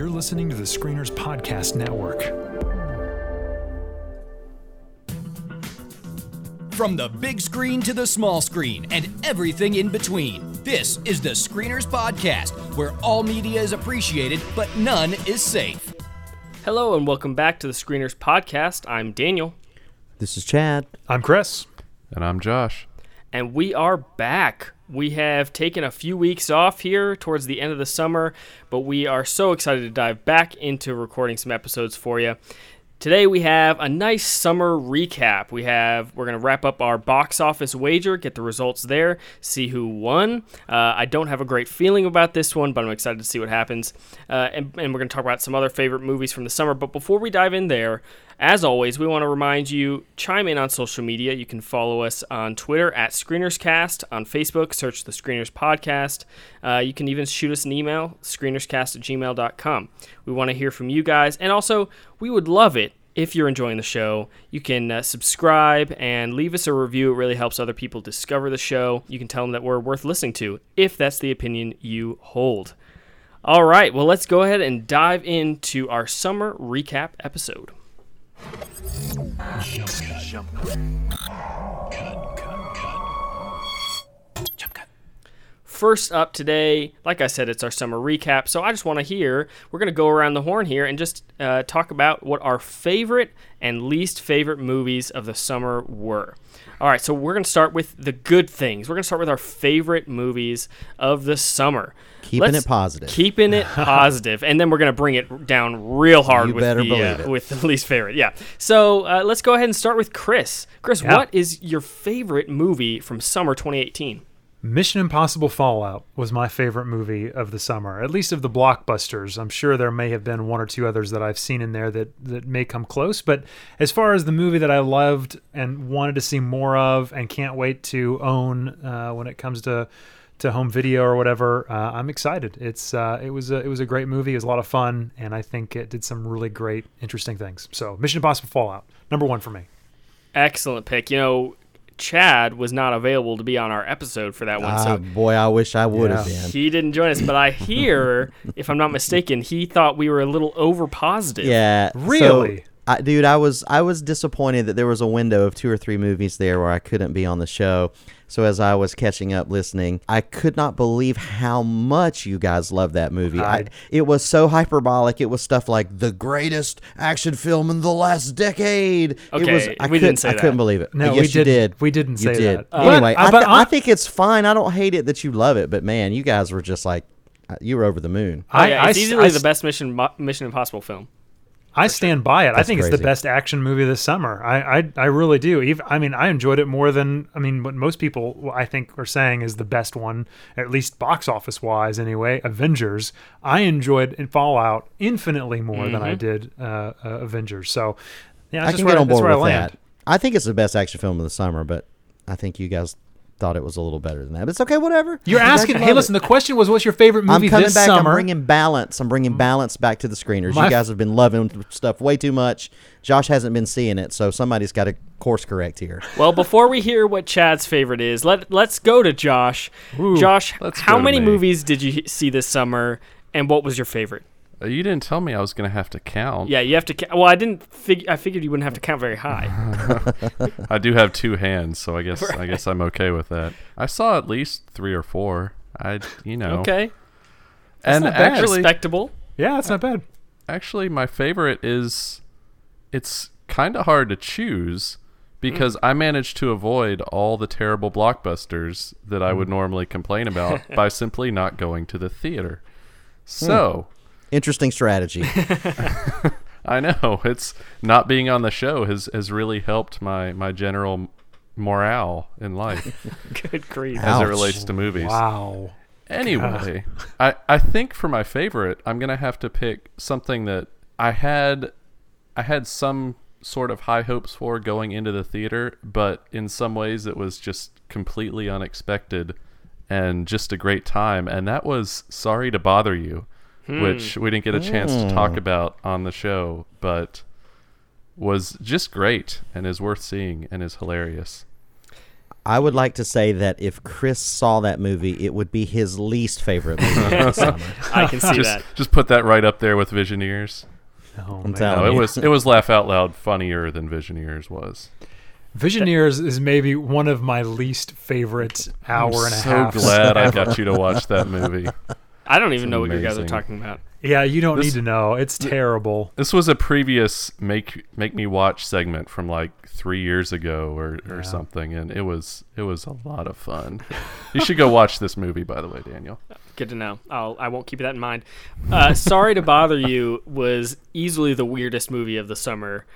You're listening to the Screeners Podcast Network. From the big screen to the small screen and everything in between, this is the Screeners Podcast, where all media is appreciated, but none is safe. Hello and welcome back to the Screeners Podcast. I'm Daniel, This is Chad. I'm Chris. And I'm Josh. and we are back. We have taken a few weeks off here towards the end of the summer, but we are so excited to dive back into recording some episodes for you. Today we have a nice summer recap. We have we're gonna wrap up our box office wager, get the results there, see who won. Uh, I don't have a great feeling about this one, but I'm excited to see what happens. Uh, and, and we're gonna talk about some other favorite movies from the summer. But before we dive in there, as always, we want to remind you chime in on social media. You can follow us on Twitter at ScreenersCast, on Facebook, search the Screeners Podcast. Uh, you can even shoot us an email, screenerscast at gmail.com. We want to hear from you guys. And also, we would love it if you're enjoying the show. You can uh, subscribe and leave us a review. It really helps other people discover the show. You can tell them that we're worth listening to if that's the opinion you hold. All right, well, let's go ahead and dive into our summer recap episode. First up today, like I said, it's our summer recap. So I just want to hear, we're going to go around the horn here and just uh, talk about what our favorite and least favorite movies of the summer were. All right, so we're going to start with the good things. We're going to start with our favorite movies of the summer. Keeping it positive. Keeping it positive, and then we're going to bring it down real hard You with better the believe uh, it. with the least favorite. Yeah. So uh, let's go ahead and start with Chris. Chris, Yeah. what is your favorite movie from summer 2018? Mission Impossible Fallout was my favorite movie of the summer, at least of the blockbusters. I'm sure there may have been one or two others that I've seen in there that, that may come close. But as far as the movie that I loved and wanted to see more of and can't wait to own uh, when it comes to to home video or whatever, uh, I'm excited. It's uh, it was a, it was a great movie. It was a lot of fun, and I think it did some really great, interesting things. So Mission Impossible Fallout, number one for me. Excellent pick. You know, Chad was not available to be on our episode for that one, Ah, so boy, I wish I would have Yeah. been. he didn't join us. But I hear, if I'm not mistaken, he thought we were a little over positive. Yeah, so- Really? I, dude, I was I was disappointed that there was a window of two or three movies there where I couldn't be on the show. So as I was catching up listening, I could not believe how much you guys loved that movie. I, I- it was so hyperbolic. It was stuff like the greatest action film in the last decade. it Okay, was, I we couldn't, didn't say I couldn't believe it. No, yes, we you didn't. did. We didn't You say did. that. Uh, anyway, but- I, but th- I- I think it's fine. I don't hate it that you love it, but man, you guys were just like uh, you were over the moon. Oh, yeah, it's I- easily I- the best Mission Mission Impossible film. I stand by it. I That's think it's the best action movie this summer. I, I I really do. Even I mean, I enjoyed it more than I mean what most people I think are saying is the best one, at least box office wise anyway. Avengers. I enjoyed in Fallout infinitely more than I did uh, uh, Avengers. So yeah, I can just get on board where I with that. I think it's the best action film of the summer, but I think you guys thought it was a little better than that. But it's okay, whatever. You're asking. Hey, listen. it. The question was, what's your favorite movie I'm coming this back. summer? I'm bringing balance. I'm bringing balance back to the screeners. My you guys have been loving stuff way too much. Josh hasn't been seeing it, so somebody's got to course correct here. Well, before we hear what Chad's favorite is, let let's go to Josh. Ooh, Josh, how many me. movies did you see this summer, and what was your favorite? Uh, You didn't tell me I was going to have to count. Yeah, you have to. Ca- well, I didn't. Fig- I figured you wouldn't have to count very high. I do have two hands, so I guess I guess I'm okay with that. I saw at least three or four. I, you know. Okay, And not bad. actually, respectable. yeah, that's not bad. actually, my favorite is. It's kind of hard to choose because mm. I managed to avoid all the terrible blockbusters that I would mm. normally complain about by simply not going to the theater. So. Hmm. Interesting strategy. I know it's not being on the show has has really helped my my general morale in life Good grief. as Ouch. it relates to movies. Wow. Anyway, I I think for my favorite, I'm gonna have to pick something that I had I had some sort of high hopes for going into the theater, but in some ways it was just completely unexpected and just a great time. And that was Sorry to Bother You, which hmm. we didn't get a chance to talk hmm. about on the show, but was just great and is worth seeing and is hilarious. I would like to say that if Chris saw that movie, it would be his least favorite movie of the summer. I can see just that. just put that right up there with Visioneers. Oh, I'm man. telling No, it you. was it was laugh out loud funnier than Visioneers was. Visioneers is maybe one of my least favorite hour I'm and a so half. glad I got you to watch that movie. I don't even It's know what you guys are talking about. Yeah, you don't This- need to know. It's terrible. This was a previous make make me watch segment from like three years ago or, or Yeah. something, and it was it was a lot of fun. you should go watch this movie, by the way, Daniel. Good to know. I'll I won't keep that in mind. Uh, Sorry to bother you was easily the weirdest movie of the summer.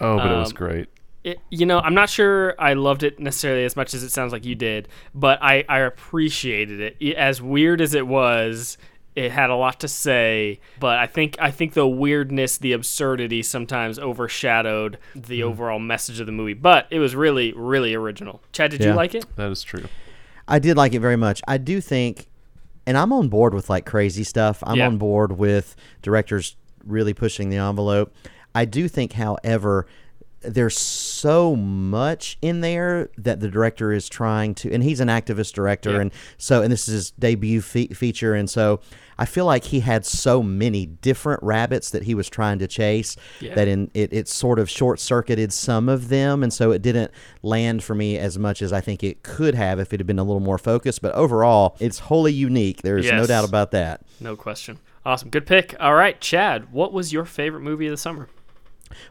Oh, but it was Um, great. It, you know, I'm not sure I loved it necessarily as much as it sounds like you did, but I, I appreciated it. I- As weird as it was, it had a lot to say. But I think I think the weirdness, the absurdity, sometimes overshadowed the mm. overall message of the movie. But it was really, really original. Chad, did you like it? That is true. I did like it very much. I do think, and I'm on board with like crazy stuff. I'm Yeah. on board with directors really pushing the envelope. I do think, however, there's so much in there that the director is trying to, and he's an activist director, Yeah. and so, and this is his debut fe- feature, and so I feel like he had so many different rabbits that he was trying to chase Yeah. that in it, it sort of short circuited some of them, and so it didn't land for me as much as I think it could have if it had been a little more focused. But overall, it's wholly unique. There's no doubt about that. No question. Awesome. Good pick. All right, Chad, what was your favorite movie of the summer?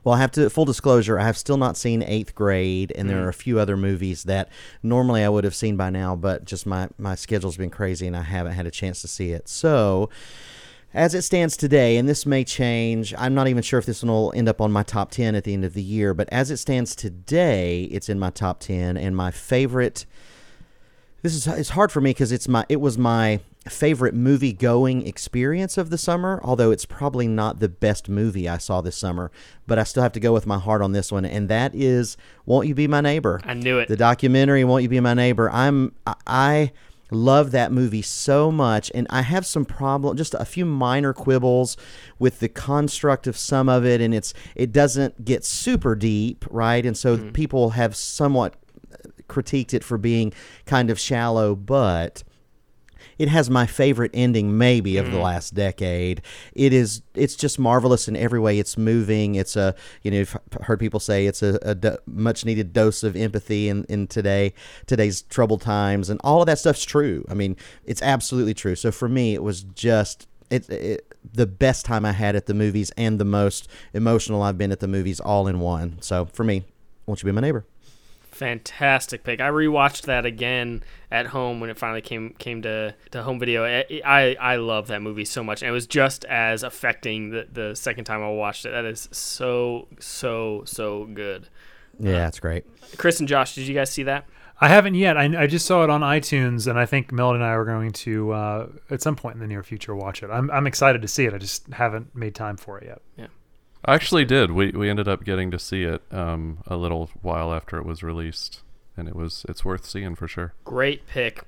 Well, I have to full disclosure. I have still not seen Eighth Grade, and Mm. there are a few other movies that normally I would have seen by now, but just my my schedule's been crazy, and I haven't had a chance to see it. So, as it stands today, and this may change, I'm not even sure if this one will end up on my top ten at the end of the year. But as it stands today, it's in my top ten, and my favorite. This is it's hard for me because it's my it was my favorite movie going experience of the summer. Although it's probably not the best movie I saw this summer, but I still have to go with my heart on this one, and that is "Won't You Be My Neighbor." I knew it. The documentary "Won't You Be My Neighbor." I'm I- I love that movie so much, and I have some problem, just a few minor quibbles with the construct of some of it, and it's it doesn't get super deep, right? And so mm-hmm. people have somewhat uh, critiqued it for being kind of shallow, but it has my favorite ending maybe of the mm. last decade. It is it's just marvelous in every way. It's moving. It's a you know I've heard people say it's a, a do- much needed dose of empathy in, in today today's troubled times and all of that stuff's true. I mean it's absolutely true. So for me it was just it, it the best time I had at the movies and the most emotional I've been at the movies all in one. So for me, won't you be my neighbor? Fantastic pick. I rewatched that again at home when it finally came came to, to home video. I, I I love that movie so much, and it was just as affecting the, the second time I watched it. That is so so so good. Yeah, it's great. Chris and Josh, did you guys see that? I haven't yet. I, I just saw it on iTunes, and I think Mel and I are going to, uh, at some point in the near future, watch it. I'm, I'm excited to see it. I just haven't made time for it yet. I actually did. We we ended up getting to see it um, a little while after it was released, and it was it's worth seeing for sure. Great pick.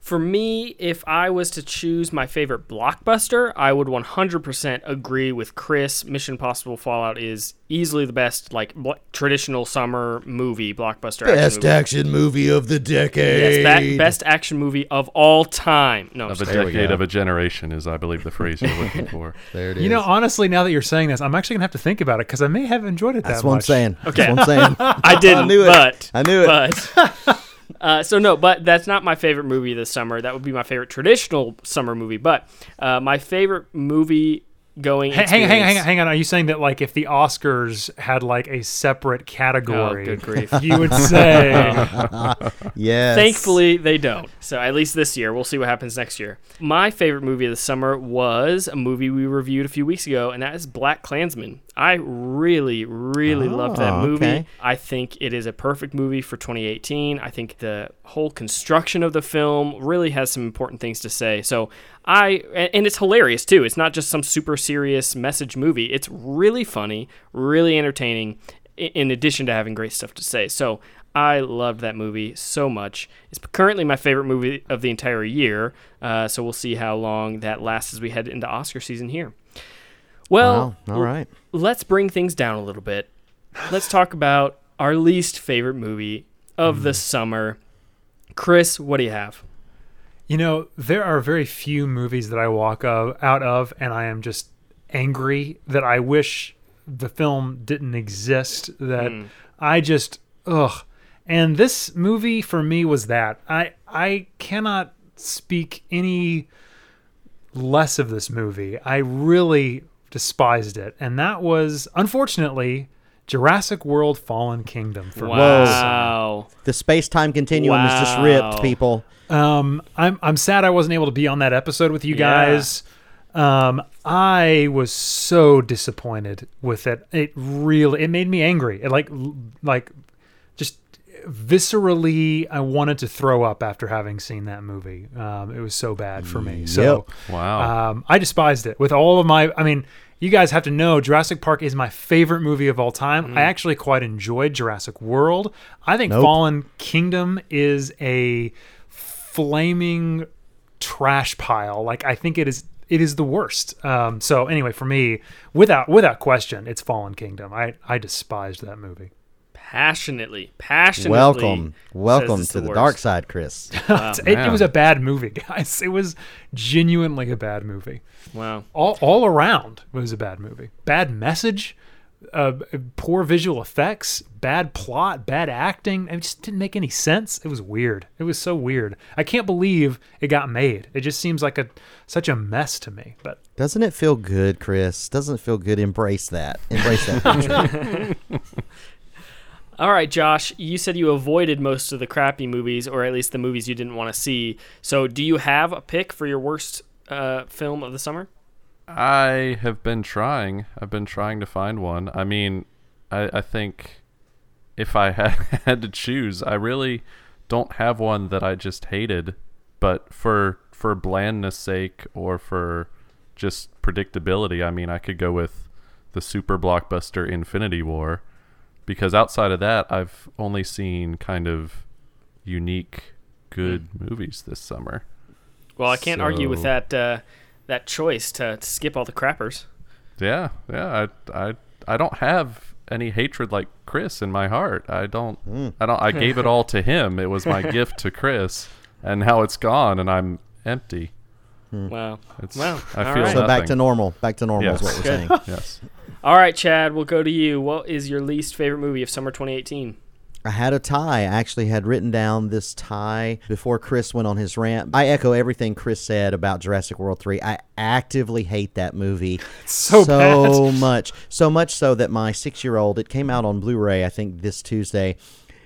For me, if I was to choose my favorite blockbuster, I would 100% agree with Chris. Mission Impossible Fallout is easily the best, like bl- traditional summer movie blockbuster. action movie. action movie of the decade. Yes, ba- best action movie of all time. No, Of a sorry. There we decade of a generation is, I believe, the phrase you're looking for. There it is. You know, honestly, now that you're saying this, I'm actually gonna have to think about it because I may have enjoyed it that's that what I'm saying. Okay. That's what I'm saying. I didn't, knew it. but I knew it. But uh, so no, but that's not my favorite movie this summer. That would be my favorite traditional summer movie. But uh, my favorite movie going. Hang, hang, on, hang, on, hang on, hang on. Are you saying that like if the Oscars had like a separate category, Oh, good grief. you would say yes. Thankfully, they don't. So at least this year, we'll see what happens next year. My favorite movie of the summer was a movie we reviewed a few weeks ago, and that is Black Klansman. I really, really ah, loved that Oh, movie. okay. I think it is a perfect movie for 2018. I think the whole construction of the film really has some important things to say. So I, and it's hilarious too. It's not just some super serious message movie. It's really funny, really entertaining, in addition to having great stuff to say. So I loved that movie so much. It's currently my favorite movie of the entire year. Uh, so we'll see how long that lasts as we head into Oscar season here. Well, Wow. All right. let's bring things down a little bit. Let's talk about our least favorite movie of the summer. Chris, what do you have? You know, there are very few movies that I walk of, out of and I am just angry that I wish the film didn't exist. That hmm. I just ugh. And this movie for me was that. I I cannot speak any less of this movie. I really despised it. And that was unfortunately Jurassic World Fallen Kingdom for me. Wow. The space time continuum is just ripped, people. Um, I'm I'm sad I wasn't able to be on that episode with you Yeah. guys. Um, I was so disappointed with it. It really it made me angry. It like like just viscerally I wanted to throw up after having seen that movie. Um, it was so bad for me. So Wow. um, I despised it with all of my. I mean, you guys have to know Jurassic Park is my favorite movie of all time. I actually quite enjoyed Jurassic World. I think Nope. Fallen Kingdom is a flaming trash pile. Like I think it is. It is the worst. Um, so anyway, for me, without without question, it's Fallen Kingdom. I I despised that movie. Passionately, passionately. Welcome, welcome to the worst. dark side, Chris. it, it was a bad movie, guys. It was genuinely a bad movie. Wow. all all around it was a bad movie. Bad message, uh, poor visual effects, bad plot, bad acting. It just didn't make any sense. It was weird. It was so weird. I can't believe it got made. It just seems like a such a mess to me. But Doesn't it feel good, Chris? Doesn't it feel good? Embrace that. Embrace that picture. All right, Josh, you said you avoided most of the crappy movies, or at least the movies you didn't want to see. So, do you have a pick for your worst uh, film of the summer? I have been trying. I've been trying to find one. I mean, I, I think if I had, had to choose, I really don't have one that I just hated. But for for blandness sake or for just predictability, I mean, I could go with the super blockbuster Infinity War because outside of that, I've only seen kind of unique good hmm. movies this summer. Well, I can't argue with that uh, that choice to, to skip all the crappers. Yeah, yeah. I, I, I don't have any hatred like Chris in my heart. I don't. Hmm. I don't. I gave it all to him. It was my gift to Chris, and now it's gone, and I'm empty. Hmm. Wow. It's. Wow. I feel right. so back to normal. Back to normal is what we're Good. saying. Yes. All right, Chad, we'll go to you. What is your least favorite movie of summer 2018? I had a tie. I actually had written down this tie before Chris went on his rant. I echo everything Chris said about Jurassic World 3. I actively hate that movie so bad. much. So much so that my six year old, it came out on Blu ray, I think, this Tuesday,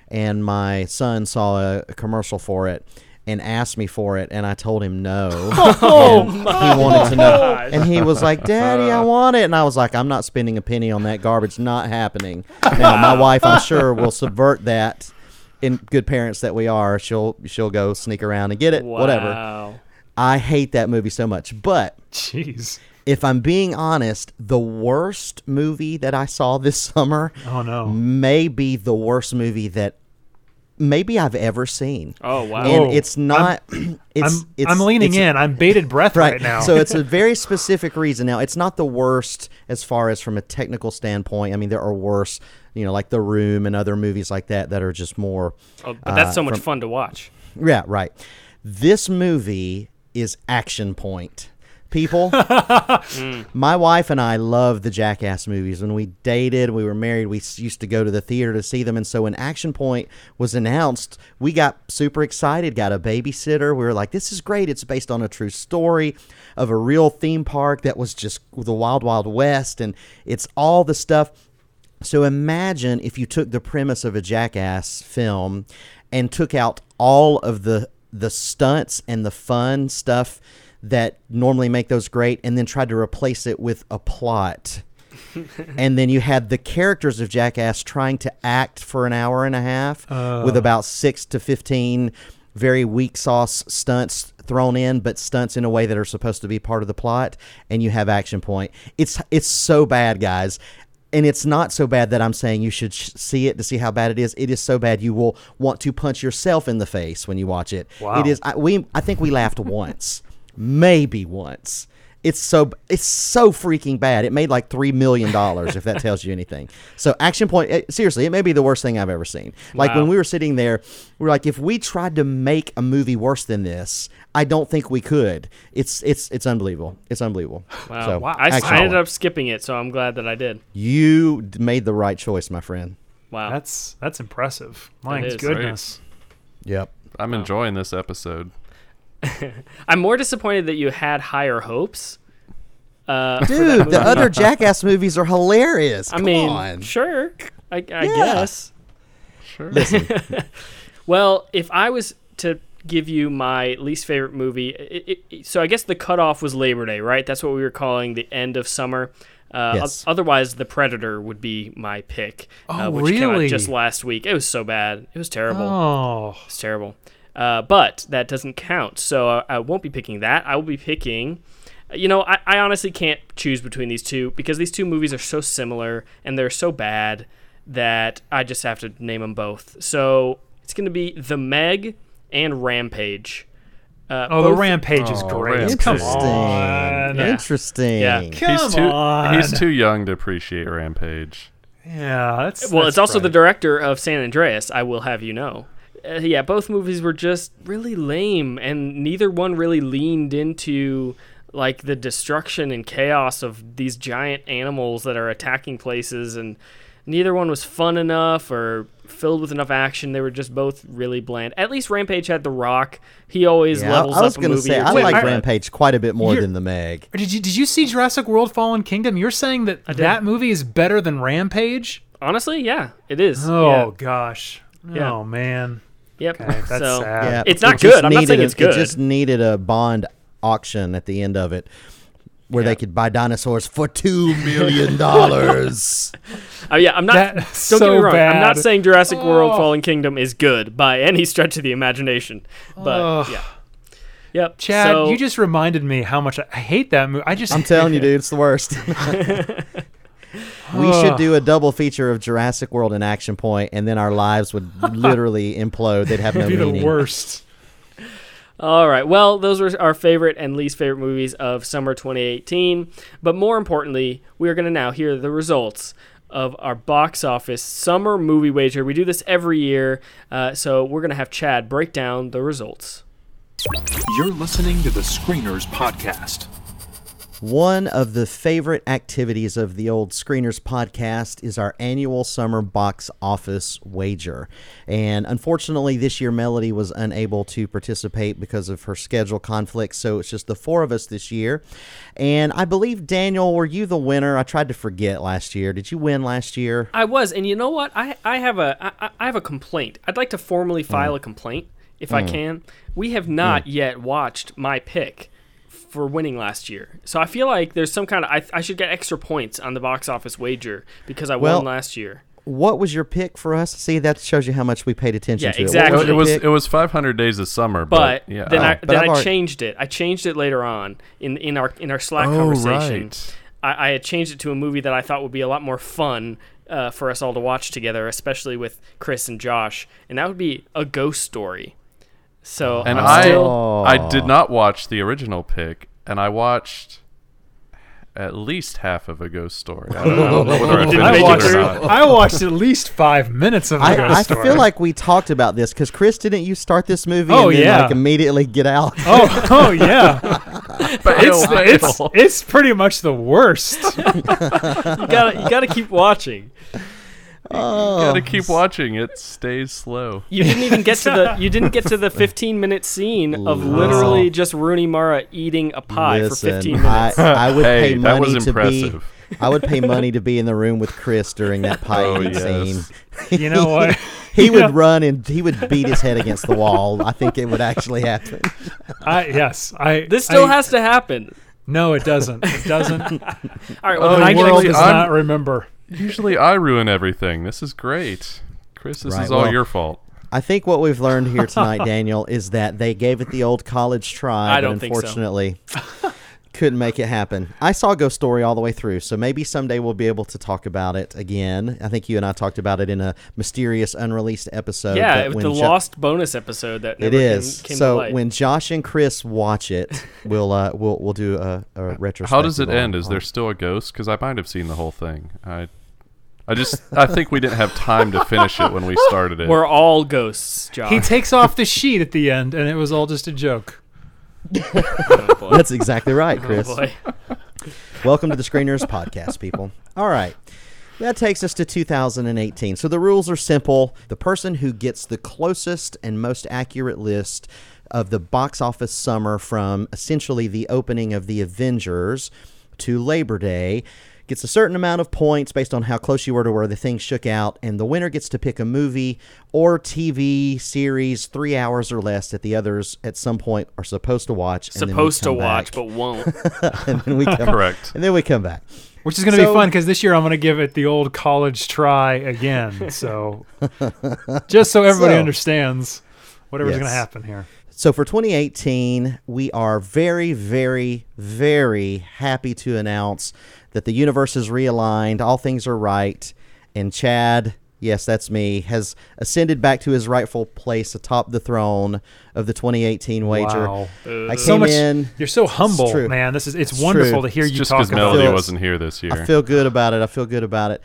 and my son saw a, a commercial for it and asked me for it, and I told him no. Oh, he wanted to know. gosh. And he was like, Daddy, I want it. And I was like, I'm not spending a penny on that garbage. Not happening. Now, my wife, I'm sure, will subvert that. In good parents that we are, she'll she'll go sneak around and get it. Whatever. I hate that movie so much. But jeez. if I'm being honest, the worst movie that I saw this summer Oh no. may be the worst movie that maybe I've ever seen. Oh, wow. And it's not. it's, I'm it's I'm leaning it's- in. I'm bated breath right, now. so it's a very specific reason. Now, it's not the worst as far as from a technical standpoint. I mean, there are worse, you know, like The Room and other movies like that that are just more. Oh, but that's uh, so much from- fun to watch. Yeah, right. This movie is Action Point. People, mm. my wife and I love the Jackass movies. When we dated, we were married, we used to go to the theater to see them. And so when Action Point was announced, we got super excited, got a babysitter. We were like, this is great. It's based on a true story of a real theme park that was just the Wild Wild West. And it's all the stuff. So imagine if you took the premise of a Jackass film and took out all of the the stunts and the fun stuff that normally make those great and then tried to replace it with a plot. and then you had the characters of Jackass trying to act for an hour and a half with oh. about 6 to 15 very weak sauce stunts thrown in but stunts in a way that are supposed to be part of the plot and you have action point. It's it's so bad guys and it's not so bad that I'm saying you should sh- see it to see how bad it is. It is so bad you will want to punch yourself in the face when you watch it. Wow. It is. I, we I think we laughed once, maybe once, It's so it's so freaking bad. It made like three million dollars, if that tells you anything. So Action Point, eh, seriously, it may be the worst thing I've ever seen. Like Wow. when we were sitting there, we are like, if we tried to make a movie worse than this, I don't think we could. It's it's it's unbelievable. It's unbelievable. Wow. So, I, I ended up skipping it, so I'm glad that I did. You made the right choice, my friend. Wow. That's that's impressive. My is. goodness. Yep. I'm enjoying this episode. I'm more disappointed that you had higher hopes. Uh, Dude, the other Jackass movies are hilarious. I Come mean, on. sure, I, I Yeah. guess. Sure. Well, if I was to give you my least favorite movie, it, it, so I guess the cutoff was Labor Day, right? That's what we were calling the end of summer. Uh, Yes. o- otherwise, The Predator would be my pick, uh, Oh, which came out really? just last week. It was so bad. It was terrible. Oh, It's terrible. Uh, but that doesn't count. So uh, I won't be picking that. I will be picking. You know, I, I honestly can't choose between these two because these two movies are so similar and they're so bad that I just have to name them both. So it's going to be The Meg and Rampage. Uh, oh, the rampage is Oh, great. Rampage. Come Interesting. on. Yeah. Interesting. Yeah. Come he's too on. he's too young to appreciate Rampage. Yeah, that's Well, that's it's also the director of San Andreas. I will have you know. Uh, yeah, both movies were just really lame, and neither one really leaned into like the destruction and chaos of these giant animals that are attacking places, and neither one was fun enough or filled with enough action. They were just both really bland. At least Rampage had The Rock. He always Yeah, levels I was up gonna movie. say I like Rampage quite a bit more than the Meg. Did you did you see Jurassic World: Fallen Kingdom? You're saying that that movie is better than Rampage? Honestly, yeah, it is. Oh yeah. gosh. Yeah. Oh man. Yep. Okay, that's so, sad. Yeah, It's not it just good. I'm not needed saying a- it's good. It just needed a Bond auction at the end of it, where Yeah. they could buy dinosaurs for two million dollars. Oh yeah, I'm not. That's don't get me so wrong. I'm not saying Jurassic World: Oh. Fallen Kingdom is good by any stretch of the imagination, but Ugh. yeah, yep. Chad, so, you just reminded me how much I, I hate that movie. I just I'm telling you, dude, it's the worst. we should do a double feature of Jurassic World and Action Point, and then our lives would literally implode. They'd have no It'd be meaning. the worst. All right. Well, those were our favorite and least favorite movies of summer 2018. But more importantly, we are going to now hear the results of our box office summer movie wager. We do this every year, uh, so we're going to have Chad break down the results. You're listening to the Screeners Podcast. One of the favorite activities of the old Screeners podcast is our annual summer box office wager. And unfortunately, this year Melody was unable to participate because of her schedule conflicts. So it's just the four of us this year. And I believe, Daniel, were you the winner? I tried to forget last year. Did you win last year? I was, and you know what? I, I have a I, I have a complaint. I'd like to formally file mm. a complaint if I mm. can. We have not mm. yet watched my pick for winning last year, so I feel like there's some kind of I, I should get extra points on the box office wager because I Well, won last year. What was your pick for us? See, that shows you how much we paid attention Yeah, to exactly. it. What It was your it was 500 days of summer, But but, yeah. then I then I've I already- changed it. I changed it later on in in our in our Slack Oh, conversation. right. I, I had changed it to a movie that I thought would be a lot more fun uh, for us all to watch together, especially with Chris and Josh, and that would be a ghost story. So and I'm I still I did not watch the original pick, and I watched at least half of a ghost story. I don't, I don't know whether I Didn't finished make I watched, it or not. I watched at least five minutes of the I, ghost I story. I feel like we talked about this because Chris, didn't you start this movie Oh, and then yeah. like immediately get out? Oh, oh yeah. it's, it's it's pretty much the worst. you gotta you gotta keep watching. Gotta oh. keep watching. It stays slow. You didn't even get to the you didn't get to the 15 minute scene of literally just Rooney Mara eating a pie Listen, for 15 minutes. I, I would Hey, pay that money was to impressive. be. I would pay money to be in the room with Chris during that pie Oh, eating yes. scene. You know what? He You would know, run and he would beat his head against the wall. I think it would actually happen. I yes. I this still I- has to happen. No, it doesn't. It doesn't. All right, well, Oh, then I get Nigel usually does I'm- not remember. Usually I ruin everything. This is great. Chris, this Right, is all well- your fault. I think what we've learned here tonight, Daniel, is that they gave it the old college try, I but don't think so. unfortunately couldn't make it happen. I saw Ghost Story all the way through, so maybe someday we'll be able to talk about it again. I think you and I talked about it in a mysterious, unreleased episode. yeah, but with when the Jo- lost bonus episode that It never is. came, came to so when Josh and Chris watch it, we'll uh, we'll we'll do a, a retrospective. How does it on- end? Is there still a ghost? Because I might have seen the whole thing. I, I just I think we didn't have time to finish it when we started it. We're all ghosts, Josh. He takes off the sheet at the end, and it was all just a joke. oh. That's exactly right, Oh, Chris. boy. Welcome to the Screeners Podcast, people. All right. That takes us to 2018. So the rules are simple. The person who gets the closest and most accurate list of the box office summer from essentially the opening of the Avengers to Labor Day gets a certain amount of points based on how close you were to where the thing shook out, and the winner gets to pick a movie or TV series three hours or less that the others at some point are supposed to watch. and then we Supposed to watch, back. but won't. and then we come Correct. and then we come back. Which is going to So- be fun because this year I'm going to give it the old college try again. So, just so everybody So- understands whatever's Yes. going to happen here. So for 2018, we are very, very, very happy to announce that the universe is realigned, all things are right, and Chad, yes, that's me, has ascended back to his rightful place atop the throne of the 2018 wager. Wow. Uh, I came So much. in. You're so humble, true. man. This is it's, It's wonderful true. to hear It's you just talk because about Melody it. wasn't here this year. I feel good about it. I feel good about it.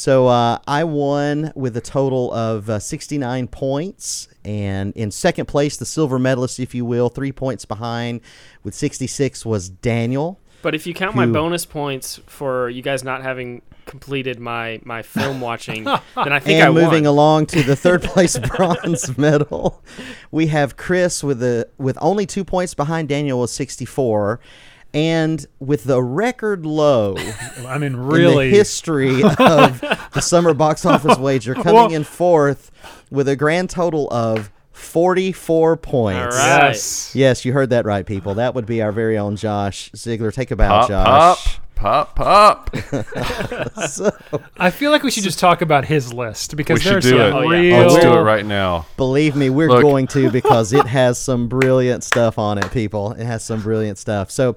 So uh, I won with a total of uh, 69 points. And in second place, the silver medalist, if you will, three points behind with 66 was Daniel. But if you count my bonus points for you guys not having completed my my film watching, then I think and I moving won. along to the third place bronze medal, we have Chris with a with only two points behind Daniel with 64. And with the record low I mean, in really. the history of the summer box office wager, coming Well- in fourth with a grand total of 44 points. All right. yes. Yes, you heard that right, people. That would be our very own Josh Ziegler. Take a bow, pop, Josh. pop, pop, pop. So, I feel like we should just talk about his list because We should there's do some it. Oh, real. Let's do it right now. believe me, we're Look. going to because it has some brilliant stuff on it, people. It has some brilliant stuff. So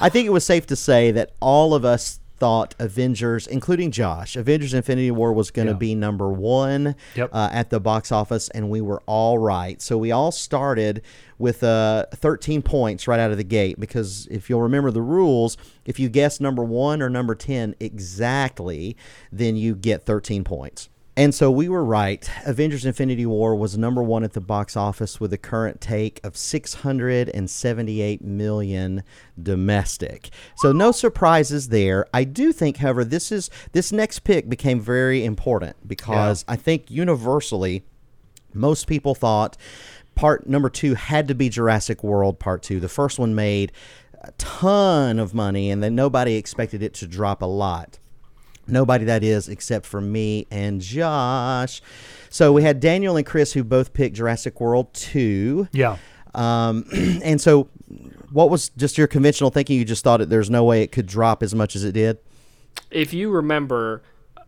I think it was safe to say that all of us thought Avengers, including Josh, Avengers Infinity War was going to Yeah. be number one Yep. uh, at the box office, and we were all right. So we all started with uh, 13 points right out of the gate because if you'll remember the rules, if you guess number one or number 10 exactly, then you get 13 points. And so we were right. Avengers Infinity War was number one at the box office with a current take of 678 million domestic. So no surprises there. I do think, however, this is this next pick became very important because I think universally most people thought part number two had to be Jurassic World Part Two. The first one made a ton of money, and then nobody expected it to drop a lot. Nobody that is, except for me and Josh. So we had Daniel and Chris who both picked Jurassic World 2. Yeah. Um, and so, what was just your conventional thinking? You just thought it, there's no way it could drop as much as it did? if you remember,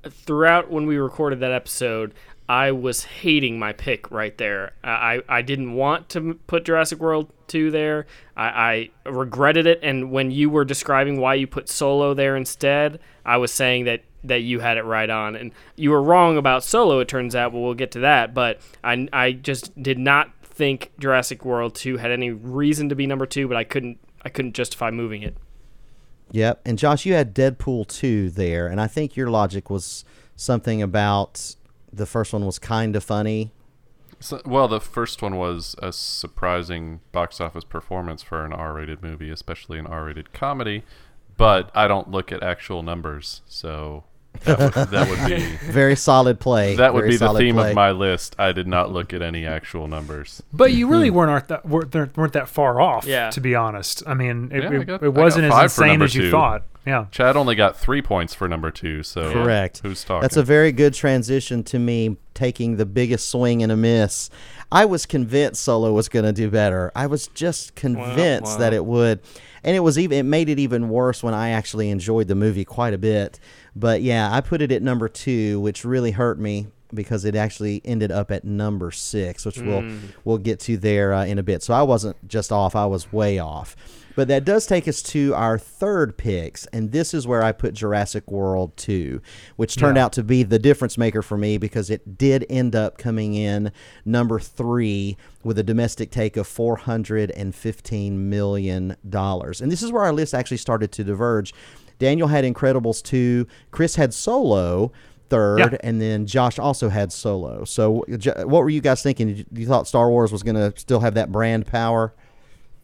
throughout when we recorded that episode, I was hating my pick right there. I, I didn't want to put Jurassic World 2 there. I, I regretted it. And when you were describing why you put Solo there instead, I was saying that, that you had it right on. And you were wrong about Solo, it turns out, but we'll get to that. But I, I just did not think Jurassic World 2 had any reason to be number two, but I couldn't I couldn't justify moving it. Yep. And Josh, you had Deadpool 2 there, and I think your logic was something about the first one was kind of funny. So, well, the first one was a surprising box office performance for an R-rated movie, especially an R-rated comedy. But I don't look at actual numbers, so that would, that would be Very solid play. that would Very be the theme play. of my list. I did not look at any actual numbers. But you really hmm. weren't that weren't, that- weren't that far off, Yeah. to be honest. I mean, it, Yeah, it, got- it wasn't as insane as you two. thought. Yeah. Chad only got three points for number two, so Correct. Who's talking? That's a very good transition to me taking the biggest swing and a miss. I was convinced Solo was going to do better. I was just convinced wow. that it would. And it was even it made it even worse when I actually enjoyed the movie quite a bit. But yeah, I put it at number 2, which really hurt me because it actually ended up at number 6, which we'll we'll get to there uh, in a bit. So I wasn't just off, I was way off. But that does take us to our third picks, and this is where I put Jurassic World 2, which turned Yeah. out to be the difference maker for me because it did end up coming in number three with a domestic take of $415 million. And this is where our list actually started to diverge. Daniel had Incredibles 2, Chris had Solo third, Yeah. and then Josh also had Solo. So, what were you guys thinking? Did you- You thought Star Wars was going to still have that brand power?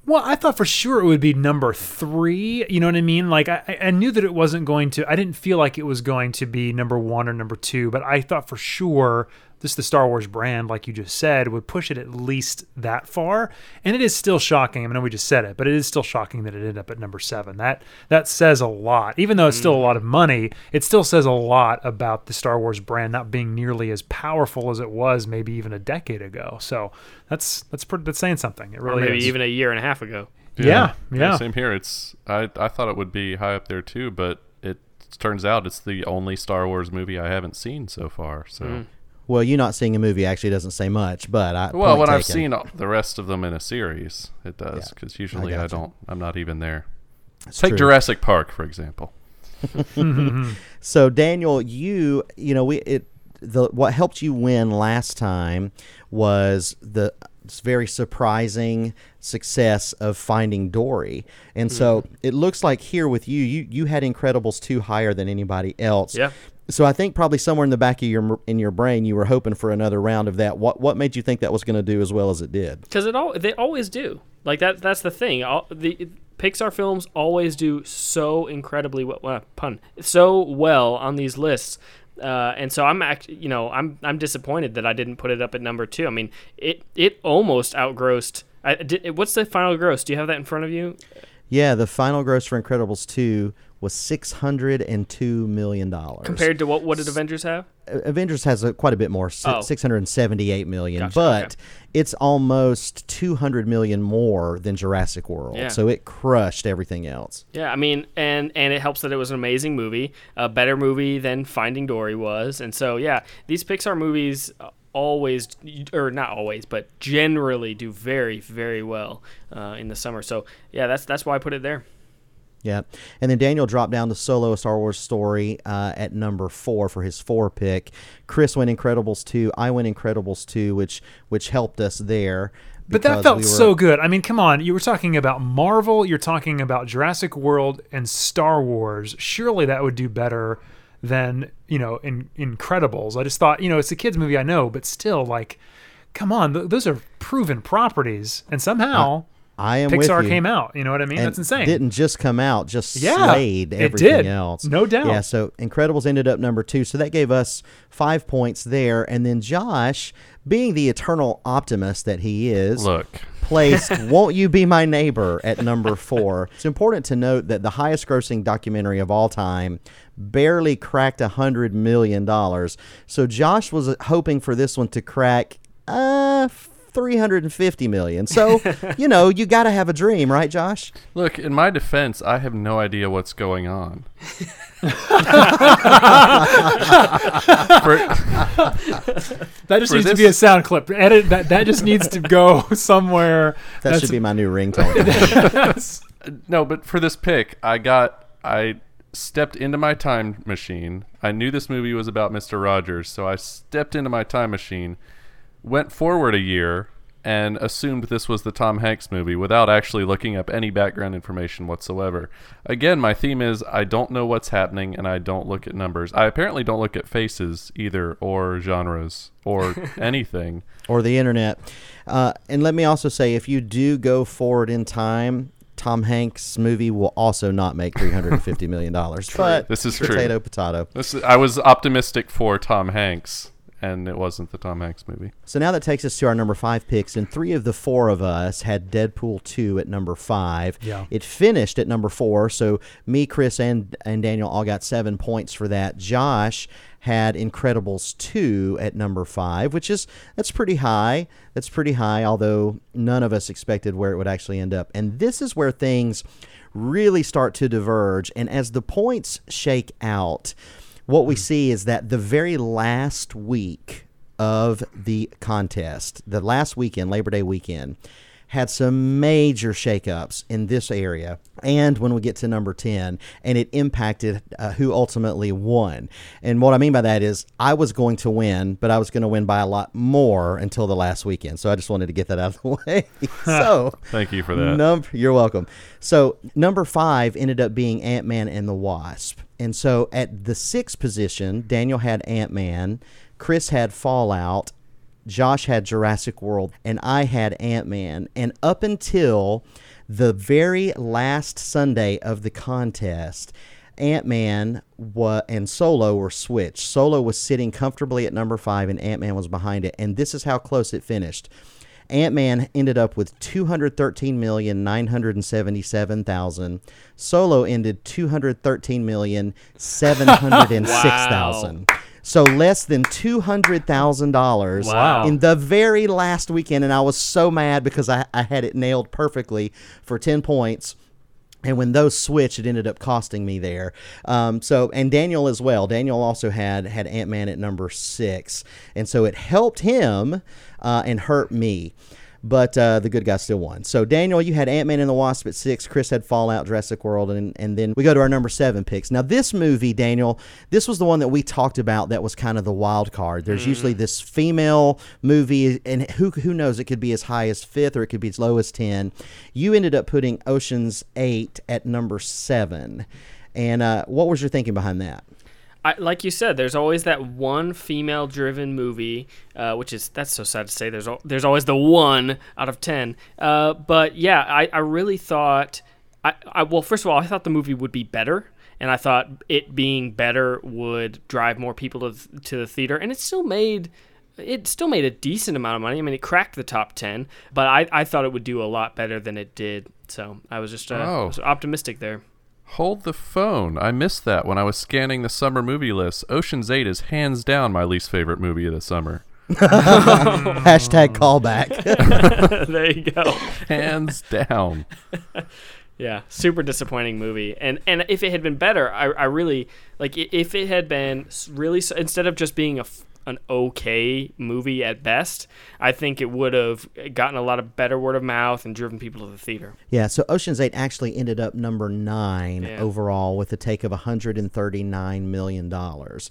Well, I thought for sure it would be number three. You know what I mean? Like I, I- I knew that it wasn't going to. I didn't feel like it was going to be number one or number two, but I thought for sure just the Star Wars brand, like you just said, would push it at least that far. And it is still shocking. I know we just said it, but it is still shocking that it ended up at number seven. That that says a lot. Even though it's still a lot of money, it still says a lot about the Star Wars brand not being nearly as powerful as it was maybe even a decade ago. So that's that's pretty, that's saying something. It or really maybe is. even a year and a half ago. Yeah, yeah. Same here. It's I I thought it would be high up there too, but it turns out it's the only Star Wars movie I haven't seen so far. So Mm. Well, you not seeing a movie actually doesn't say much, but I well, point when I've seen all- the rest of them in a series, it does Yeah, because usually I, gotcha. don't. I'm not even there. It's Take true. Jurassic Park for example. So Daniel, you you know we it the what helped you win last time was the very surprising success of Finding Dory, and so Mm-hmm. it looks like here with you, you you had Incredibles two higher than anybody else. Yeah. So I think probably somewhere in the back of your in your brain, you were hoping for another round of that. What what made you think that was going to do as well as it did? because it all they always do. Like that. That's the thing. All, the Pixar films always do so incredibly well. Uh, pun so well on these lists. Uh, and so I'm actually, you know, I'm I'm disappointed that I didn't put it up at number two. I mean, it it almost outgrossed. I, did, what's the final gross? Do you have that in front of you? Yeah, the final gross for Incredibles two was six hundred and two million dollars Compared to what what did Avengers have? Avengers has a, quite a bit more, Oh. six hundred seventy-eight million, Gotcha, but okay. it's almost two hundred million more than Jurassic World. Yeah. So it crushed everything else. Yeah, I mean, and and it helps that it was an amazing movie, a better movie than Finding Dory was, and so yeah, these Pixar movies always, or not always, but generally do very very well uh, in the summer. So yeah, that's that's why I put it there. Yeah, and then Daniel dropped down to Solo: A Star Wars Story uh, at number four for his four pick. Chris went Incredibles two. I went Incredibles two, which which helped us there. But that felt we were- so good. I mean, come on. You were talking about Marvel, you're talking about Jurassic World and Star Wars. Surely that would do better than, you know, in Incredibles. I just thought, you know, it's a kids movie, I know, but still like come on, th- those are proven properties and somehow I am with Pixar you. came out, you know what I mean? and That's insane. Didn't just come out, just Yeah, slayed it everything did. else. No doubt. Yeah, so Incredibles ended up number two, so that gave us five points there. And then Josh, being the eternal optimist that he is, Look, placed "Won't You Be My Neighbor" at number four. It's important to note that the highest-grossing documentary of all time barely cracked a hundred million dollars. So Josh was hoping for this one to crack uh 350 million. So, you know, you got to have a dream, right, Josh? look. In my defense, I have no idea what's going on. For- that just for needs to be a sound clip. Edit that that just needs to go somewhere. That That's- should be my new ringtone. no, but for this pick, I got I stepped into my time machine. I knew this movie was about Mr. Rogers, so I stepped into my time machine, went forward a year, and assumed this was the Tom Hanks movie without actually looking up any background information whatsoever. Again, my theme is I don't know what's happening and I don't look at numbers. I apparently don't look at faces either or genres or anything. or the internet. Uh, and let me also say, if you do go forward in time, Tom Hanks' movie will also not make three hundred and fifty million dollars. But This is true. potato, potato. This I was optimistic for Tom Hanks and it wasn't the Tom Hanks movie. So now that takes us to our number five picks, and three of the four of us had Deadpool two at number five. Yeah. It finished at number four, so me, Chris, and and Daniel all got seven points for that. Josh had Incredibles two at number five, which is that's pretty high. That's pretty high, although none of us expected where it would actually end up. And this is where things really start to diverge. And as the points shake out, what we mm. see is that the very last week of the contest, the last weekend, Labor Day weekend, had some major shakeups in this area. And when we get to number 10, and it impacted uh, who ultimately won. And what I mean by that is I was going to win, but I was going to win by a lot more until the last weekend. So I just wanted to get that out of the way. so Thank you for that. Number, you're welcome. So number five ended up being Ant Man and the Wasp, and so at the sixth position, Daniel had Ant Man, Chris had Fallout, Josh had Jurassic World, and I had Ant Man. And up until the very last Sunday of the contest. Ant Man wa- and Solo were switched. Solo was sitting comfortably at number five, and Ant Man was behind it. And this is how close it finished. Ant Man ended up with 213,977,000. Solo ended 213,706,000. So less than $200,000 Wow. in the very last weekend. And I was so mad because I, I had it nailed perfectly for 10 points. And when those switched, it ended up costing me there. Um, so, and Daniel as well. Daniel also had had Ant Man at number six, and so it helped him uh, and hurt me. But uh, the good guy still won. So Daniel, you had Ant Man and the Wasp at six. Chris had Fallout, Jurassic World, and and then we go to our number seven picks. Now this movie, Daniel, this was the one that we talked about. That was kind of the wild card. There's usually this female movie, and who who knows? It could be as high as fifth, or it could be as low as ten. You ended up putting Ocean's Eight at number seven. And uh, what was your thinking behind that? I, like you said, there's always that one female-driven movie, uh, which is that's so sad to say. There's al- there's always the one out of ten. Uh, but yeah, I, I really thought, I, I well, first of all, I thought the movie would be better, and I thought it being better would drive more people to th- to the theater, and it still made. It still made a decent amount of money. I mean, it cracked the top ten, but I, I thought it would do a lot better than it did. So I was just uh, Oh. was optimistic there. Hold the phone. I missed that when I was scanning the summer movie list. Ocean's 8 is hands down my least favorite movie of the summer. Hashtag callback. there you go. Hands down. Yeah, super disappointing movie. And and if it had been better, I, I really like if it had been really instead of just being a f- an okay movie at best, I think it would have gotten a lot of better word of mouth and driven people to the theater. Yeah, so Ocean's Eight actually ended up number nine Yeah. overall with a take of 139 million dollars.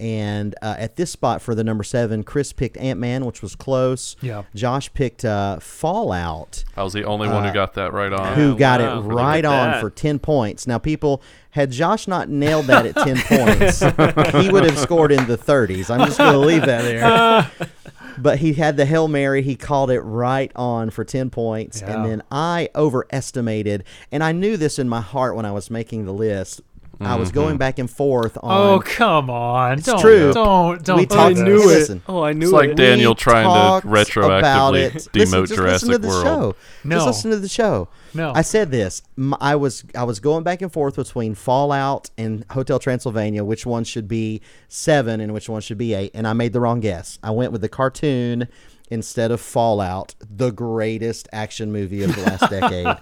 And uh, at this spot for the number seven, Chris picked Ant Man, which was close. Yeah. Josh picked uh, Fallout, I was the only one who got that right on. who got wow. it right on that. for 10 points. Now, people, had Josh not nailed that at 10 points, he would have scored in the 30s. I'm just going to leave that there. but he had the Hail Mary. He called it right on for 10 points. Yeah. And then I overestimated, and I knew this in my heart when I was making the list. I was going back and forth on. Oh come on! It's don't, true. Don't don't. we talked. this. knew it. Oh, I knew it. It's like. Daniel we trying to retroactively about it. demote listen, just Jurassic listen to the World. Show. No. Just listen to the show. No. I said this. M- I was I was going back and forth between Fallout and Hotel Transylvania, which one should be seven and which one should be eight, and I made the wrong guess. I went with the cartoon instead of Fallout, the greatest action movie of the last decade.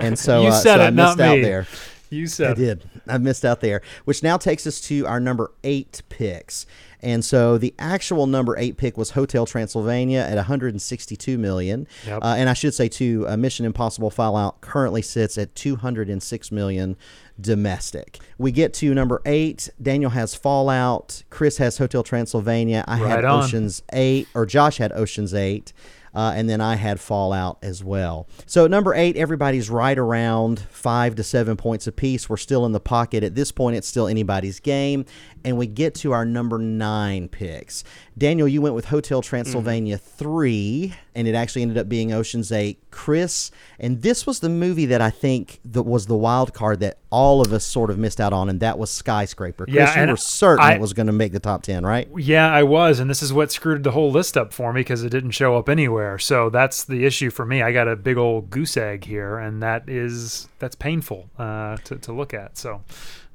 And so, You uh, said so it, I not missed out me. there. You said I did. I missed out there, which now takes us to our number eight picks. And so the actual number eight pick was Hotel Transylvania at 162 million. Yep. Uh, and I should say too, uh, Mission Impossible Fallout currently sits at 206 million domestic. We get to number eight. Daniel has Fallout. Chris has Hotel Transylvania. I had on. Ocean's Eight, or Josh had Ocean's Eight. Uh, and then I had Fallout as well. So number eight, everybody's right around five to seven points apiece. We're still in the pocket. At this point, it's still anybody's game. And we get to our number nine picks. Daniel, you went with Hotel Transylvania 3, and it actually ended up being Ocean's 8. Chris, and this was the movie that I think that was the wild card that all of us sort of missed out on, and that was Skyscraper. Chris, Yeah, you were certain I- it was going to make the top 10, right? Yeah, I was, and this is what screwed the whole list up for me because it didn't show up anywhere. So that's the issue for me. I got a big old goose egg here, and that is that's painful uh, to to look at. So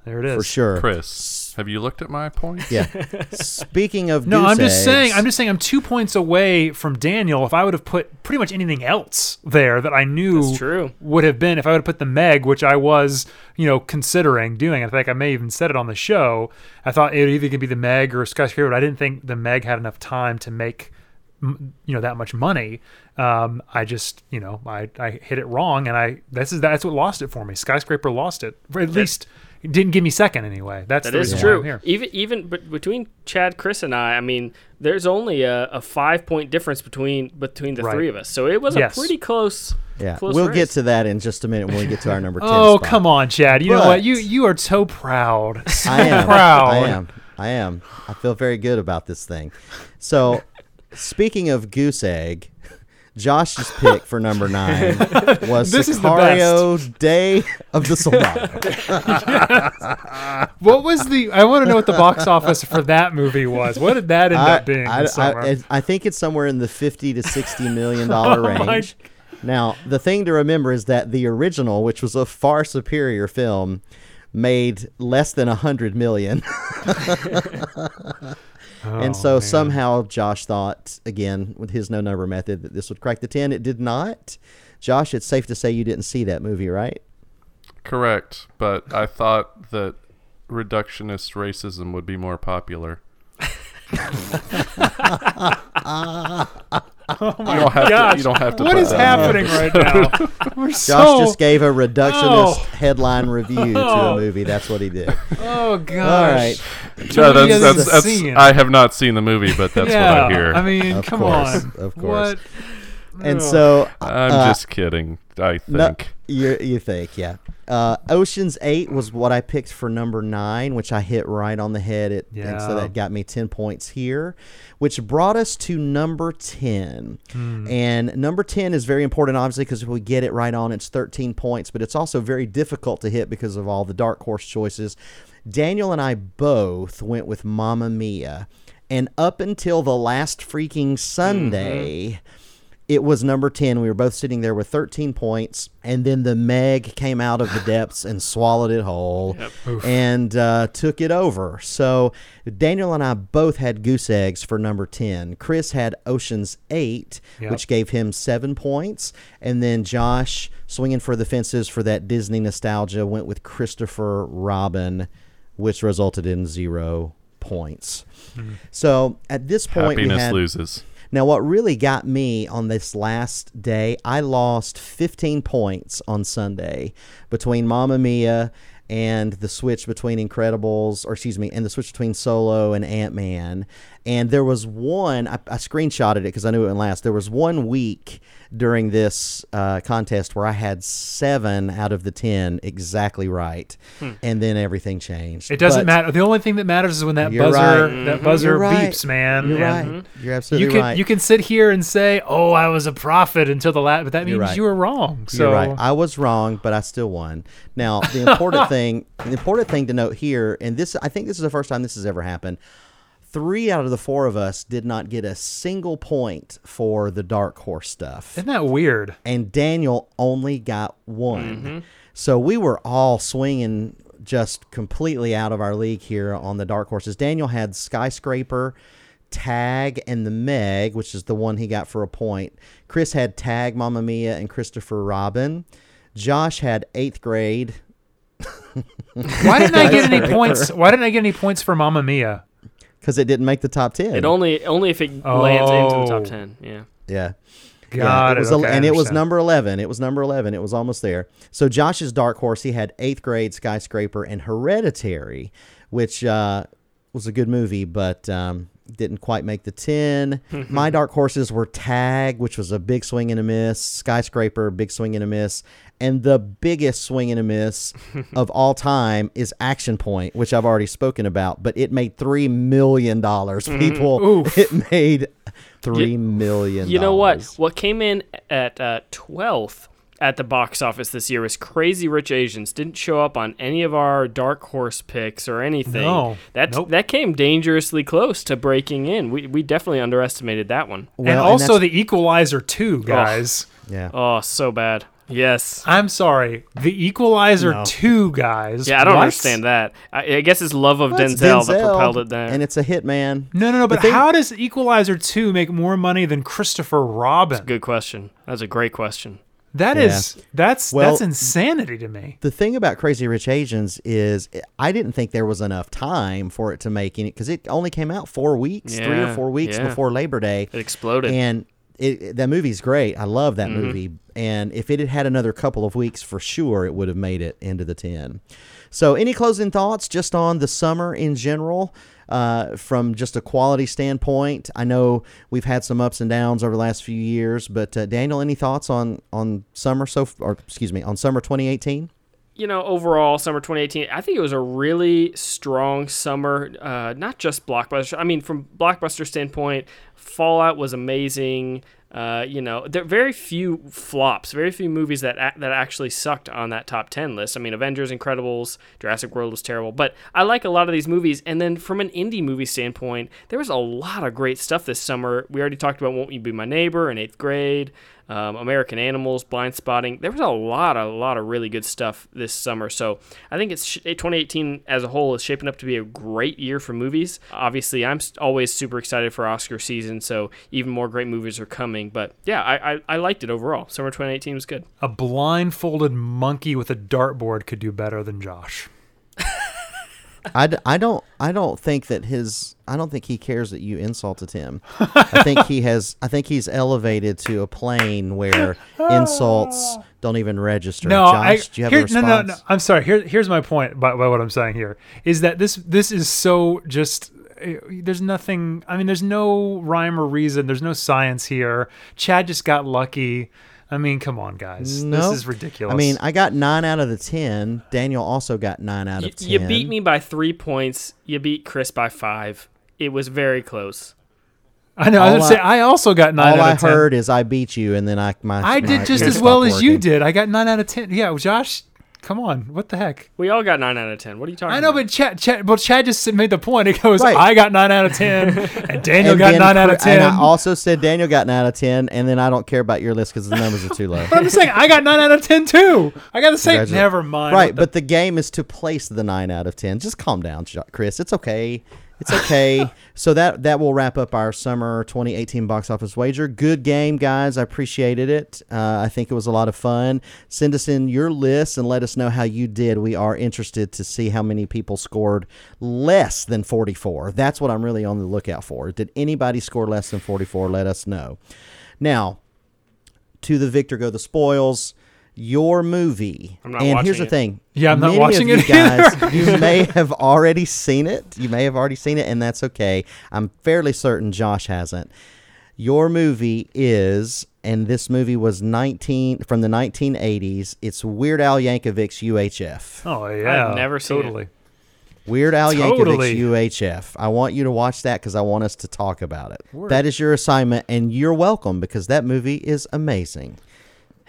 there it is For sure. Chris, have you looked at my point? Yeah. Speaking of No, goose I'm just saying. I'm just saying. I'm two points away from Daniel. If I would have put pretty much anything else there that I knew true. would have been, if I would have put the Meg, which I was, you know, considering doing. I think I may even said it on the show. I thought it either could be the Meg or Skyscraper. But I didn't think the Meg had enough time to make you know that much money. Um, I just you know I, I hit it wrong, and I this is that's what lost it for me. Skyscraper lost it, or at least it didn't give me second anyway. That's That the is reason why I'm true. here. Even even but between Chad, Chris, and I, I mean, there's only a, a five point difference between between the Right. three of us. So it was Yes. a pretty close. Yeah, close we'll race. get to that in just a minute when we get to our number ten. Oh spot. come on, Chad! You know what? You you are so proud. So I am proud. I am. I am. I feel very good about this thing. So, speaking of goose egg, Josh's pick for number nine was This Sicario Day of the Soldado. What was the? I want to know what the box office for that movie was. What did that end I, up being? I. I, I think it's somewhere in the fifty to sixty million dollar Oh range. Now, the thing to remember is that the original, which was a far superior film, made less than a hundred million. and so Oh, man. somehow Josh thought, again, with his no number method, that this would crack the 10. It did not. Josh, it's safe to say you didn't see that movie, right? Correct, but I thought that reductionist racism would be more popular. Oh my You don't have gosh! to. You don't have to. What put is that in happening there. right now? We're Josh so. just gave a reductionist Oh. headline review to Oh. a movie. That's what he did. oh gosh! All right. Yeah, many that's, that's, that's. I have not seen the movie, but that's yeah, what I hear. I mean, Of come course, on. of course. What? And so I'm uh, just kidding. I think. No, you you think, yeah. Uh, Ocean's Eight was what I picked for number nine, which I hit right on the head. It, and so that got me ten points here, which brought us to number ten. Hmm. And number ten is very important, obviously, because if we get it right on, it's thirteen points. But it's also very difficult to hit because of all the dark horse choices. Daniel and I both went with Mamma Mia, and up until the last freaking Sunday it was number 10. We were both sitting there with 13 points. And then the Meg came out of the depths and swallowed it whole and uh, took it over. So Daniel and I both had goose eggs for number 10. Chris had Ocean's 8, Yep. which gave him seven points. And then Josh, swinging for the fences for that Disney nostalgia, went with Christopher Robin, which resulted in zero points. So at this point, we Happiness had. loses. Now, what really got me on this last day, I lost 15 points on Sunday between Mamma Mia and the switch between Incredibles, or excuse me, and the switch between Solo and Ant Man. And there was one, I, I screenshotted it because I knew it would last. There was one week during this uh, contest where I had seven out of the 10 exactly right. Hmm. And then everything changed. It doesn't But matter. The only thing that matters is when that buzzer right. that mm-hmm. buzzer You're right. beeps, man. You're and right. Mhm. You're absolutely You can right. you can sit here and say, "Oh, I was a prophet until the last," but that means you were wrong. So You're right. I was wrong, but I still won. Now, the important thing, the important thing to note here, and this, I think this is the first time this has ever happened. Three out of the four of us did not get a single point for the dark horse stuff, isn't that weird? and Daniel only got one. Mm-hmm. So we were all swinging just completely out of our league here on the dark horses. Daniel had skyscraper. Tag and the Meg, which is the one he got for a point. Chris had Tag, Mamma Mia, and Christopher Robin. Josh had eighth grade. Why didn't I get any points? Why didn't I get any points for Mamma Mia? Because it didn't make the top 10. It only only if it lands into the Oh. top ten. Yeah. yeah. God, yeah, it was, okay, and it was number 11. It was number 11. It was almost there. So Josh's dark horse, he had eighth grade skyscraper and hereditary, which uh, was a good movie, but um, didn't quite make the 10. My dark horses were Tag, which was a big swing and a miss, skyscraper, big swing and a miss. And the biggest swing and a miss of all time is Action Point, which I've already spoken about, but it made $3 million. People, Oof. it made three million. You know what? What came in at uh, 12th at the box office this year was Crazy Rich Asians. Didn't show up on any of our dark horse picks or anything. No. That Nope. that came dangerously close to breaking in. We we definitely underestimated that one. and also that's- the Equalizer two, guys. yeah. Oh, so bad. Yes. I'm sorry, the Equalizer No. two, guys. Yeah, I don't What? understand that. I, I guess it's love of Well, it's Denzel, that propelled it there. and it's a hitman. No, no, no. The But thing- how does Equalizer two make more money than Christopher Robin? That's a good question. That's a great question. That Yeah. is that's Well- that's insanity to me. The thing about Crazy Rich Asians is eh, I didn't think there was enough time for it to make any because it only came out four weeks, three or Yeah, four weeks yeah. before Labor Day. It exploded. And it, it- that movie's great. I love that Mm-hmm. movie. And if it had had another couple of weeks, for sure, it would have made it into the 10. So, any closing thoughts just on the summer in general? Uh, from just a quality standpoint, I know we've had some ups and downs over the last few years, but uh, Daniel, any thoughts on on summer so f- or excuse me on summer 2018? You know, overall, summer 2018, I think it was a really strong summer. Uh, not just blockbuster. I mean, from blockbuster standpoint, Fallout was amazing. Uh, you know, there are very few flops, very few movies that that actually sucked on that top 10 list. I mean, Avengers, Incredibles, Jurassic World was terrible, but I like a lot of these movies. And then from an indie movie standpoint, there was a lot of great stuff this summer. We already talked about Won't You Be My Neighbor in eighth grade um, American Animals, Blindspotting. There was a lot, a lot of really good stuff this summer. So I think it's 2018 as a whole is shaping up to be a great year for movies. Obviously, I'm always super excited for Oscar season, so even more great movies are coming. But yeah, I, I, I liked it overall. Summer 2018 was good. A blindfolded monkey with a dartboard could do better than Josh. I, d- I don't I don't think that his I don't think he cares that you insulted him. I think he has I think he's elevated to a plane where insults don't even register. No, Josh, I, do you have here, a response? no, no, no. I'm sorry. Here, here's my point by, by what I'm saying here is that this this is so just. eh, There's nothing. I mean, there's no rhyme or reason. There's no science here. Chad just got lucky. I mean, come on, guys. No. This is ridiculous. I mean, I got nine out of the ten. Daniel also got nine out You, of ten. you beat me by three points. You beat Chris by five. It was very close. I know. I was gonna say I- I also got nine All out I of ten. heard is I beat you, and then I my I my did just as well stopped as you did. I got nine out of ten. Yeah, Josh, come on. What the heck? We all got nine out of ten. What are you talking I know, about? but Chad, Chad, well, Chad just made the point. He goes, Right. "I got nine out of ten, and Daniel And got then nine out of Chris- And ten. I also said Daniel got nine out of ten, and then I don't care about your list because the numbers are too low. But I'm just saying, I got nine out of ten too. I got to say, Never mind. Right, the- but the game is to place the nine out of ten. Just calm down, Chris. It's okay. It's okay. so that that will wrap up our summer 2018 box office wager. Good game, guys. I appreciated it. Uh, I think it was a lot of fun. Send us in your list and let us know how you did. We are interested to see how many people scored less than 44. That's what I'm really on the lookout for. Did anybody score less than 44? Let us know. Now, to the victor go the spoils. Your movie. I'm not and here's the it. thing. Yeah, I'm not Many watching of it you guys, you may have already seen it. You may have already seen it, and that's okay. I'm fairly certain Josh hasn't. Your movie is, and this movie was 19 from the 1980s. It's Weird Al Yankovic's UHF. oh yeah, never seen it. totally. Weird Al Totally. Yankovic's UHF. I want you to watch that because I want us to talk about it. That is your assignment, and you're welcome because that movie is amazing.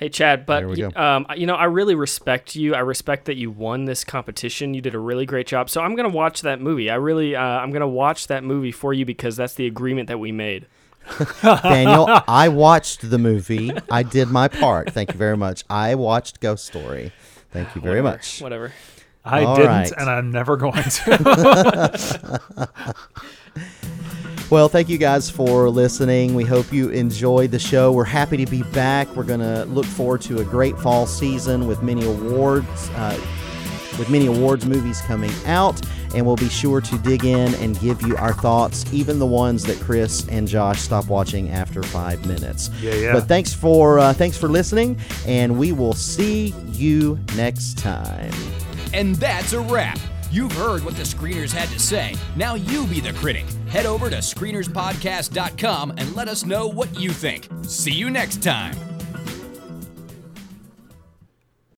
Hey Chad, but y- um, you know I really respect you. I respect that you won this competition. You did a really great job. So I'm gonna watch that movie. I really, uh, I'm gonna watch that movie for you because that's the agreement that we made. Daniel, I watched the movie. I did my part. Thank you very much. I watched Ghost Story. Thank you very much. Whatever. I All didn't, right. and I'm never going to. Well, thank you guys for listening. We hope you enjoyed the show. We're happy to be back. We're going to look forward to a great fall season with many awards. Uh, with many awards movies coming out, and we'll be sure to dig in and give you our thoughts, even the ones that Chris and Josh stop watching after five minutes. Yeah, yeah. But thanks for uh, thanks for listening, and we will see you next time. And that's a wrap. You've heard what the screeners had to say. Now you be the critic. Head over to screenerspodcast.com and let us know what you think. See you next time.